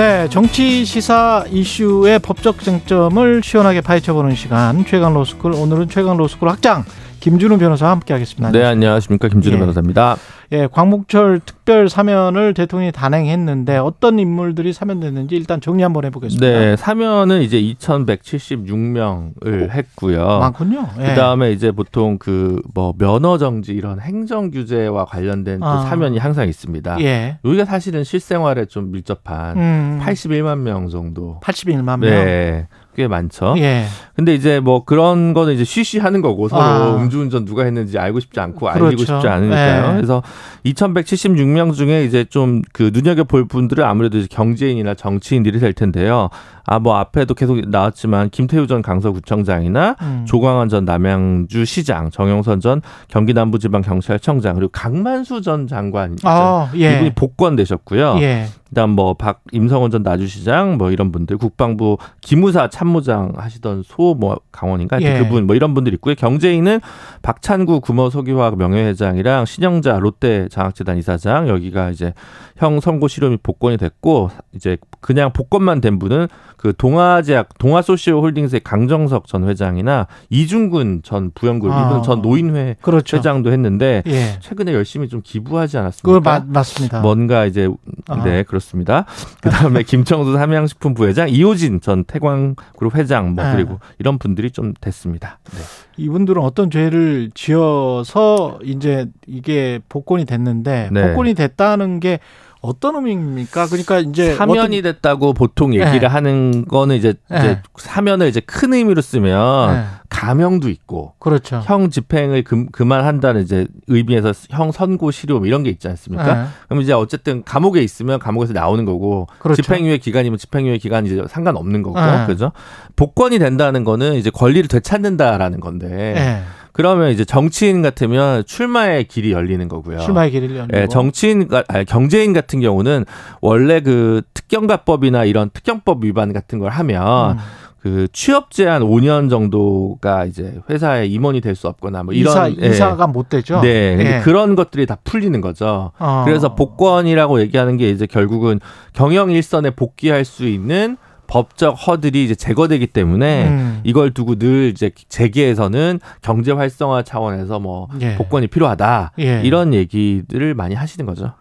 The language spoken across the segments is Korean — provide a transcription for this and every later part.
네, 정치 시사 이슈의 법적 쟁점을 시원하게 파헤쳐보는 시간 최강 로스쿨 오늘은 최강 로스쿨 학장 김준우 변호사와 함께하겠습니다. 네, 안녕하십니까 김준우 예. 변호사입니다. 예, 광복절 특 별 사면을 대통령이 단행했는데 어떤 인물들이 사면됐는지 일단 정리 한번 해보겠습니다. 네, 사면은 이제 2,176명을 했고요. 많군요. 예. 그 다음에 이제 보통 그 뭐 면허 정지 이런 행정 규제와 관련된 아. 사면이 항상 있습니다. 예. 여기가 사실은 실생활에 좀 밀접한 음. 81만 명 정도. 81만 명. 네. 꽤 많죠. 예. 근데 이제 뭐 그런 거는 이제 쉬쉬하는 거고 서로 아. 음주운전 누가 했는지 알고 싶지 않고 그렇죠. 알리고 싶지 않으니까요. 예. 그래서 2,176명 중에 이제 좀 그 눈여겨 볼 분들은 아무래도 경제인이나 정치인들이 될 텐데요. 아 뭐 앞에도 계속 나왔지만 김태우 전 강서구청장이나 음. 조광환 전 남양주 시장, 정영선 전 경기 남부지방경찰청장 그리고 강만수 전 장관 아, 예. 이분이 복권 되셨고요. 예. 그다음 뭐 박 임성원 전 나주시장 뭐 이런 분들 국방부 기무사 참모장 하시던 소 뭐 강원인가 예. 그분 뭐 이런 분들 있고요. 경제인은 박찬구 구모소기화학 명예회장이랑 신영자 롯데 장학재단 이사장 여기가 이제 형 선고 실험이 복권이 됐고 이제 그냥 복권만 된 분은 그 동아제약 동아소시오 홀딩스의 강정석 전 회장이나 이중근 전 부영그룹 아. 이분 전 노인회 그렇죠. 회장도 했는데 예. 최근에 열심히 좀 기부하지 않았습니까? 맞, 맞습니다. 뭔가 이제 아. 네 그렇습니다. 그다음에 김청수 삼양식품 부회장 이호진 전 태광그룹 회장 뭐 네. 그리고 이런 분들이 좀 됐습니다. 네. 이분들은 어떤 죄를 지어서 이제 이게 복권이 됐는데 네. 복권이 됐다는 게 어떤 의미입니까? 그러니까 이제 사면이 어떤... 됐다고 보통 얘기를 네. 하는 거는 이제, 네. 이제 사면을 이제 큰 의미로 쓰면 네. 가명도 있고 그렇죠. 형 집행을 금, 그만한다는 이제 의미에서 형 선고 실효 뭐 이런 게 있지 않습니까? 네. 그럼 이제 어쨌든 감옥에 있으면 감옥에서 나오는 거고 그렇죠. 집행유예 기간이면 집행유예 기간이 이제 상관없는 거고 네. 그죠? 복권이 된다는 거는 이제 권리를 되찾는다라는 건데 네. 그러면 이제 정치인 같으면 출마의 길이 열리는 거고요. 출마의 길이 열리고. 예, 정치인 아니, 경제인 같은 경우는 원래 그 특경가법이나 이런 특경법 위반 같은 걸 하면 음. 그 취업 제한 5년 정도가 이제 회사에 임원이 될 수 없거나 뭐 이런 이사, 예. 이사가 못 되죠. 네, 예. 그런 것들이 다 풀리는 거죠. 어. 그래서 복권이라고 얘기하는 게 이제 결국은 경영 일선에 복귀할 수 있는 법적 허들이 이제 제거되기 때문에 음. 이걸 두고 늘 이제 재계에서는 경제 활성화 차원에서 뭐 예. 복권이 필요하다 예. 이런 얘기들을 많이 하시는 거죠.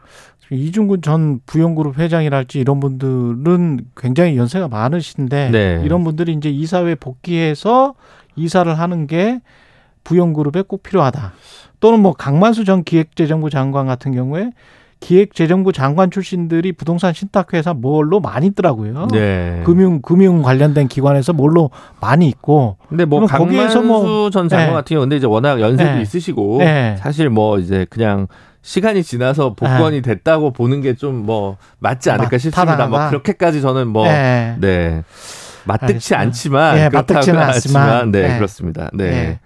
이중근 전 부영그룹 회장이랄지 이런 분들은 굉장히 연세가 많으신데 네. 이런 분들이 이제 이사회 복귀해서 이사를 하는 게 부영그룹에 꼭 필요하다. 또는 뭐 강만수 전 기획재정부 장관 같은 경우에 기획재정부 장관 출신들이 부동산 신탁회사 뭘로 많이 있더라고요. 네. 금융 금융 관련된 기관에서 뭘로 많이 있고. 근데 뭐 강만수 뭐전 장관 네. 같은 경우 근데 이제 워낙 연세도 네. 있으시고 네. 사실 뭐 이제 그냥 시간이 지나서 복권이 네. 됐다고 보는 게 좀 뭐 맞지 않을까 싶습니다. 뭐 그렇게까지 저는 뭐 네. 네. 맞득치 않지만 네, 맞득치는 않지만 네, 네, 그렇습니다. 네. 네.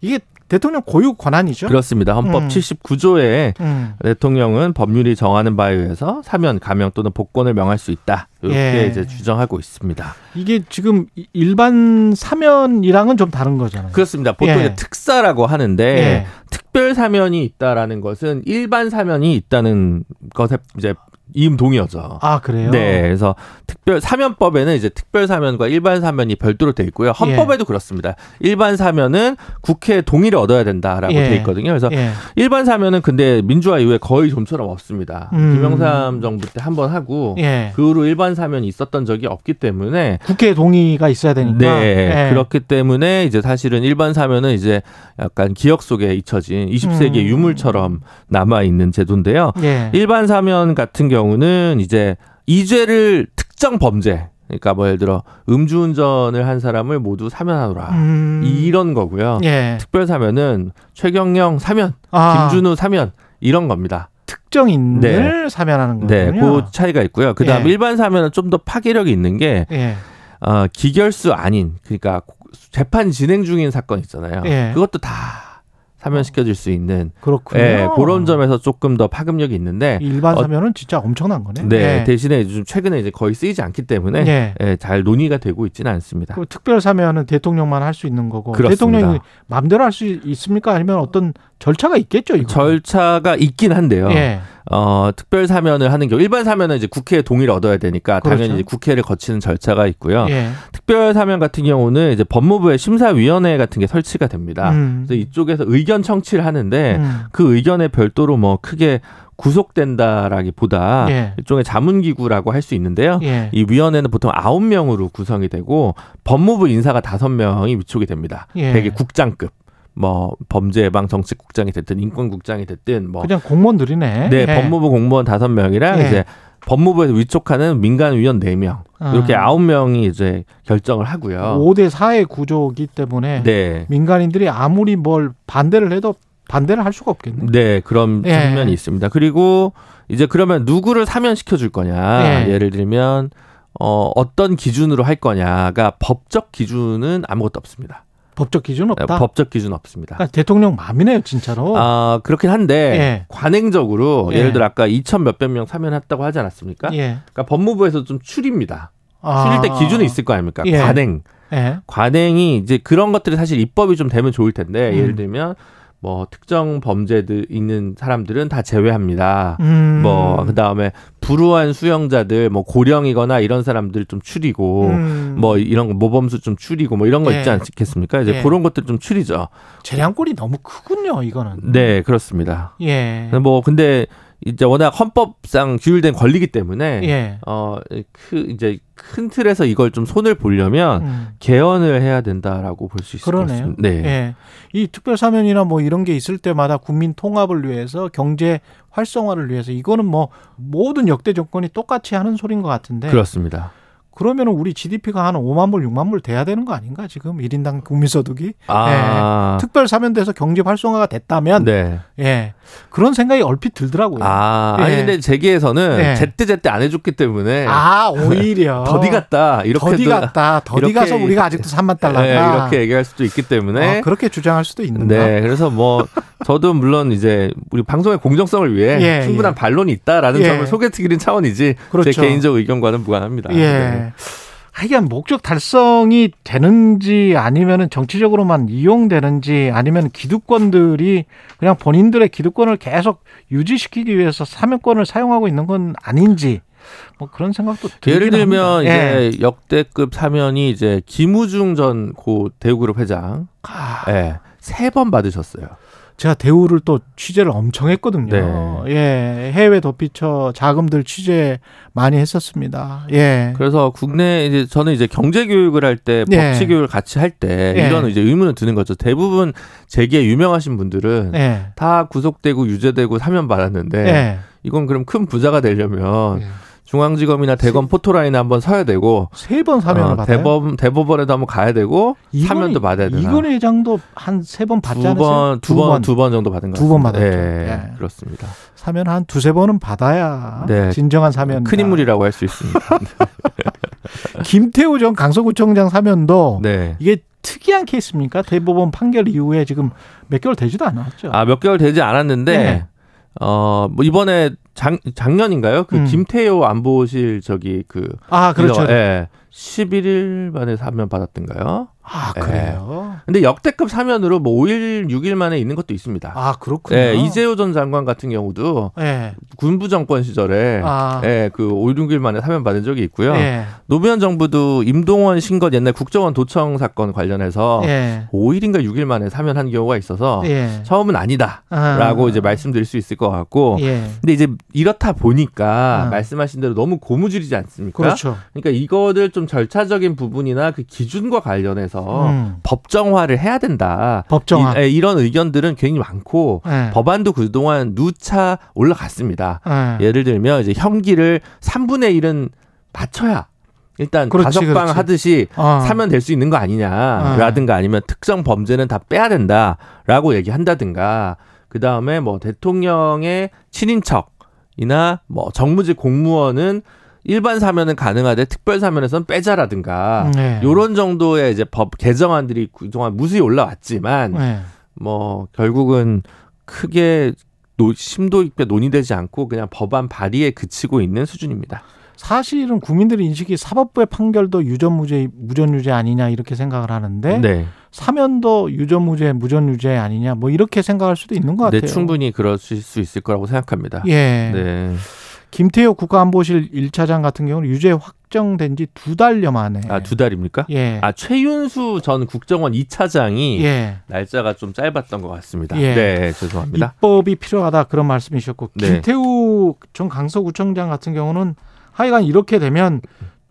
이게 대통령 고유 권한이죠. 그렇습니다. 헌법 음. 79조에 음. 대통령은 법률이 정하는 바에 의해서 사면, 가명 또는 복권을 명할 수 있다. 이렇게 예. 이제 주장하고 있습니다. 이게 지금 일반 사면이랑은 좀 다른 거잖아요. 그렇습니다. 보통 예. 특사라고 하는데 예. 특별 사면이 있다라는 것은 일반 사면이 있다는 것에 이제 이음 동의어죠. 아 그래요? 네, 그래서 특별 사면법에는 이제 특별 사면과 일반 사면이 별도로 돼 있고요. 헌법에도 예. 그렇습니다. 일반 사면은 국회 동의를 얻어야 된다라고 예. 돼 있거든요. 그래서 예. 일반 사면은 근데 민주화 이후에 거의 좀처럼 없습니다. 음. 김영삼 정부 때 한 번 하고 예. 그 후로 일반 사면이 있었던 적이 없기 때문에 국회 동의가 있어야 되니까. 네, 예. 그렇기 때문에 이제 사실은 일반 사면은 이제 약간 기억 속에 잊혀진 20세기 음. 유물처럼 남아 있는 제도인데요. 예. 일반 사면 같은 경우 경우는 이제 이 죄를 특정 범죄 그러니까 뭐 예를 들어 음주운전을 한 사람을 모두 사면하노라 음. 이런 거고요. 예. 특별 사면은 최경영 사면, 아. 김준우 사면 이런 겁니다. 특정인을 네. 사면하는 거군요. 네, 그 차이가 있고요. 그다음 예. 일반 사면은 좀 더 파괴력이 있는 게 예. 어, 기결수 아닌 그러니까 재판 진행 중인 사건 있잖아요. 예. 그것도 다 사면시켜줄 수 있는 그렇군요. 예, 그런 점에서 조금 더 파급력이 있는데 일반 사면은 어, 진짜 엄청난 거네. 네, 예. 대신에 좀 최근에 이제 거의 쓰이지 않기 때문에 예. 예, 잘 논의가 되고 있지는 않습니다. 그 특별 사면은 대통령만 할 수 있는 거고 그렇습니다. 대통령이 마음대로 할 수 있습니까? 아니면 어떤 절차가 있겠죠, 이거. 절차가 있긴 한데요. 예. 어, 특별 사면을 하는 경우 일반 사면은 이제 국회의 동의를 얻어야 되니까 그렇죠. 당연히 국회를 거치는 절차가 있고요. 예. 특별 사면 같은 경우는 이제 법무부의 심사위원회 같은 게 설치가 됩니다. 음. 그래서 이쪽에서 의견 청취를 하는데 음. 그 의견에 별도로 뭐 크게 구속된다라기보다 예. 일종의 자문기구라고 할 수 있는데요. 예. 이 위원회는 보통 아홉 명으로 구성이 되고 법무부 인사가 다섯 명이 위촉이 됩니다. 예. 대개 국장급. 뭐 범죄 예방 정책국장이 됐든 인권국장이 됐든 뭐 그냥 공무원들이네. 네, 예. 법무부 공무원 다섯 명이랑 예. 이제 법무부에서 위촉하는 민간위원 네명 이렇게 아. 아홉 명이 이제 결정을 하고요. 5대 4의 구조기 때문에 네. 민간인들이 아무리 뭘 반대를 해도 반대를 할 수가 없겠네. 네, 그런 예. 측면이 있습니다. 그리고 이제 그러면 누구를 사면시켜 줄 거냐? 예. 를 들면 어, 어떤 기준으로 할 거냐가 법적 기준은 아무것도 없습니다. 법적 기준 없다. 네, 법적 기준 없습니다. 그러니까 대통령 마음이네요, 진짜로. 아 그렇긴 한데 예. 관행적으로 예. 를 들어 아까 2천 몇백 명 사면했다고 하지 않았습니까? 예. 그러니까 법무부에서 좀 추립니다. 아. 추릴 때 기준이 있을 거 아닙니까? 예. 관행. 예. 관행이 이제 그런 것들이 사실 입법이 좀 되면 좋을 텐데 음. 예를 들면 뭐 특정 범죄들 있는 사람들은 다 제외합니다. 음. 뭐 그다음에 불우한 수용자들 뭐 고령이거나 이런 사람들 좀 줄이고 음. 뭐 이런 모범수 좀 줄이고 뭐 이런 거 예. 있지 않겠습니까? 이제 예. 그런 것들 좀 줄이죠. 재량권이 너무 크군요, 이거는. 네, 그렇습니다. 예. 뭐 근데 이제 워낙 헌법상 규율된 권리기 때문에 예. 어그 이제 큰 틀에서 이걸 좀 손을 보려면 음. 개헌을 해야 된다라고 볼 수 있을 그러네요. 것 같습니다. 네. 예. 이 특별 사면이나 뭐 이런 게 있을 때마다 국민 통합을 위해서 경제 활성화를 위해서 이거는 뭐 모든 역대 정권이 똑같이 하는 소리인 것 같은데 그렇습니다. 그러면은 우리 GDP가 한 5만 불, 6만 불 돼야 되는 거 아닌가 지금 1인당 국민소득이 아. 예. 특별 사면돼서 경제 활성화가 됐다면 네. 예. 그런 생각이 얼핏 들더라고요. 아, 예. 아니 근데 제기에서는 예. 제때 제때 안 해줬기 때문에 아 오히려 더디 같다 이렇게 더디 같다 더디 가서 우리가 아직도 3만 달러다 예, 이렇게 얘기할 수도 있기 때문에 어, 그렇게 주장할 수도 있는데 네, 그래서 뭐 저도 물론 이제 우리 방송의 공정성을 위해 예, 충분한 예. 반론이 있다라는 예. 점을 소개드리는 차원이지 그렇죠. 제 개인적 의견과는 무관합니다. 예. 네. 하여간 목적 달성이 되는지 아니면은 정치적으로만 이용되는지 아니면 기득권들이 그냥 본인들의 기득권을 계속 유지시키기 위해서 사면권을 사용하고 있는 건 아닌지 뭐 그런 생각도 예를 들면 이제 예. 역대급 사면이 이제 김우중 전 고 대우그룹 회장 아. 예, 세 번 받으셨어요. 제가 대우를 또 취재를 엄청 했거든요. 네. 예, 해외 도피처 자금들 취재 많이 했었습니다. 예. 그래서 국내 이제 저는 이제 경제 교육을 할때 예. 법치 교육을 같이 할때 예. 이런 이제 의문을 드는 거죠. 대부분 재계에 유명하신 분들은 예. 다 구속되고 유죄되고 사면 받았는데 예. 이건 그럼 큰 부자가 되려면 예. 중앙지검이나 대검 포토라인에 한번 서야 되고 세 번 사면을 어, 받아요. 대법 대법원에도 한번 가야 되고 이건희, 사면도 받아야 되나. 이건 회장도 한 세 번 받지 두 않았어요? 두 번, 두 번 정도 받은 거 두번 받았죠. 네, 네, 그렇습니다. 사면 한 두세 번은 받아야 네, 진정한 사면. 큰 인물이라고 할 수 있습니다. 김태우 전 강서구청장 사면도 네. 이게 특이한 케이스입니까? 대법원 판결 이후에 지금 몇 개월 되지도 않았죠. 아, 몇 개월 되지 않았는데 네. 어, 뭐 이번에 작, 작년인가요? 그 음. 김태호 안보실 저기 그. 아, 그렇죠. 예. 11일 만에 사면 받았던가요? 아, 그래요? 네. 근데 역대급 사면으로 뭐 5일, 6일 만에 있는 것도 있습니다. 아, 그렇군요. 네, 이재호 전 장관 같은 경우도 네. 군부 정권 시절에 아. 네, 그 5, 6일 만에 사면 받은 적이 있고요. 네. 노무현 정부도 임동원 신것 옛날 국정원 도청 사건 관련해서 네. 5일인가 6일 만에 사면한 경우가 있어서 네. 처음은 아니다라고 아. 이제 말씀드릴 수 있을 것 같고 예. 근데 이제 이렇다 보니까 아. 말씀하신 대로 너무 고무줄이지 않습니까? 그렇죠. 그러니까 이거를 좀 절차적인 부분이나 그 기준과 관련해서 대해서 음. 법정화를 해야 된다. 법정화. 이, 런 의견들은 굉장히 많고 네. 법안도 그동안 누차 올라갔습니다. 네. 예를 들면 이제 형기를 3분의 1은 맞춰야 일단 그렇지, 가석방 그렇지. 하듯이 어. 사면 될 수 있는 거 아니냐라든가 어. 아니면 특정 범죄는 다 빼야 된다라고 얘기한다든가 그 다음에 뭐 대통령의 친인척이나 뭐 정무직 공무원은 일반 사면은 가능하되 특별 사면에서는 빼자라든가 네. 요런 정도의 이제 법 개정안들이 그동안 무수히 올라왔지만 네. 뭐 결국은 크게 노, 심도 있게 논의되지 않고 그냥 법안 발의에 그치고 있는 수준입니다. 사실은 국민들의 인식이 사법부의 판결도 유전무죄 무전유죄 아니냐 이렇게 생각을 하는데 네. 사면도 유전무죄 무전유죄 아니냐 뭐 이렇게 생각할 수도 있는 것 같아요. 네, 충분히 그러실 수 있을 거라고 생각합니다. 예. 네. 김태호 국가안보실 1차장 같은 경우는 유죄 확정된 지 두 달여 만에. 아, 두 달입니까? 예. 아, 최윤수 전 국정원 2차장이 예. 날짜가 좀 짧았던 것 같습니다. 예. 네, 죄송합니다. 입법이 필요하다 그런 말씀이셨고 네. 김태우 전 강서구청장 같은 경우는 하여간 이렇게 되면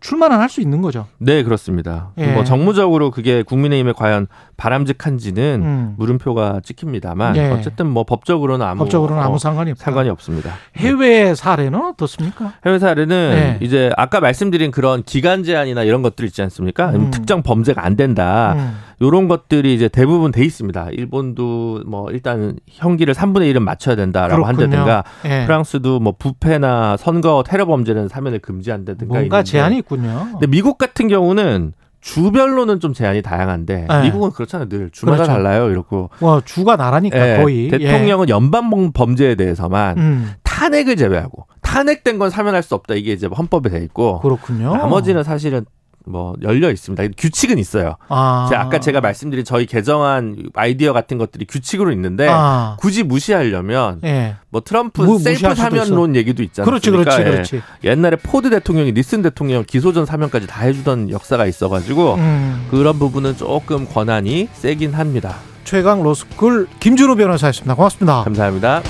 출마는 할 수 있는 거죠. 네, 그렇습니다. 예. 뭐 정무적으로 그게 국민의힘에 과연 바람직한지는 음. 물음표가 찍힙니다만 예. 어쨌든 뭐 법적으로는 아무 법적으로는 아무 어, 상관이 없다. 상관이 없습니다. 해외 사례는 어떻습니까? 해외 사례는 네. 이제 아까 말씀드린 그런 기간 제한이나 이런 것들 있지 않습니까? 음. 특정 범죄가 안 된다. 음. 요런 것들이 이제 대부분 돼 있습니다. 일본도 뭐 일단 형기를 3분의 1은 맞춰야 된다라고 그렇군요. 한다든가 예. 프랑스도 뭐 부패나 선거 테러 범죄는 사면을 금지한다든가 뭔가 있는데. 제한이 있군요. 근데 미국 같은 경우는 주별로는 좀 제한이 다양한데 네. 미국은 그렇잖아요. 늘 주마다 그렇죠. 달라요. 이렇고. 와 주가 나라니까 네, 거의. 대통령은 예. 연방 범죄에 대해서만 음. 탄핵을 제외하고 탄핵된 건 사면할 수 없다. 이게 이제 헌법에 돼 있고. 그렇군요. 나머지는 사실은 뭐 열려 있습니다. 규칙은 있어요. 아. 제가 아까 제가 말씀드린 저희 개정한 아이디어 같은 것들이 규칙으로 있는데 아. 굳이 무시하려면 예. 뭐 트럼프 무, 셀프 사면론 얘기도 있잖아요. 그렇지, 그렇지, 예. 그렇지. 옛날에 포드 대통령이 닉슨 대통령 기소 전 사면까지 다 해주던 역사가 있어가지고 음. 그런 부분은 조금 권한이 세긴 합니다. 최강 로스쿨 김준호 변호사였습니다. 고맙습니다. 감사합니다.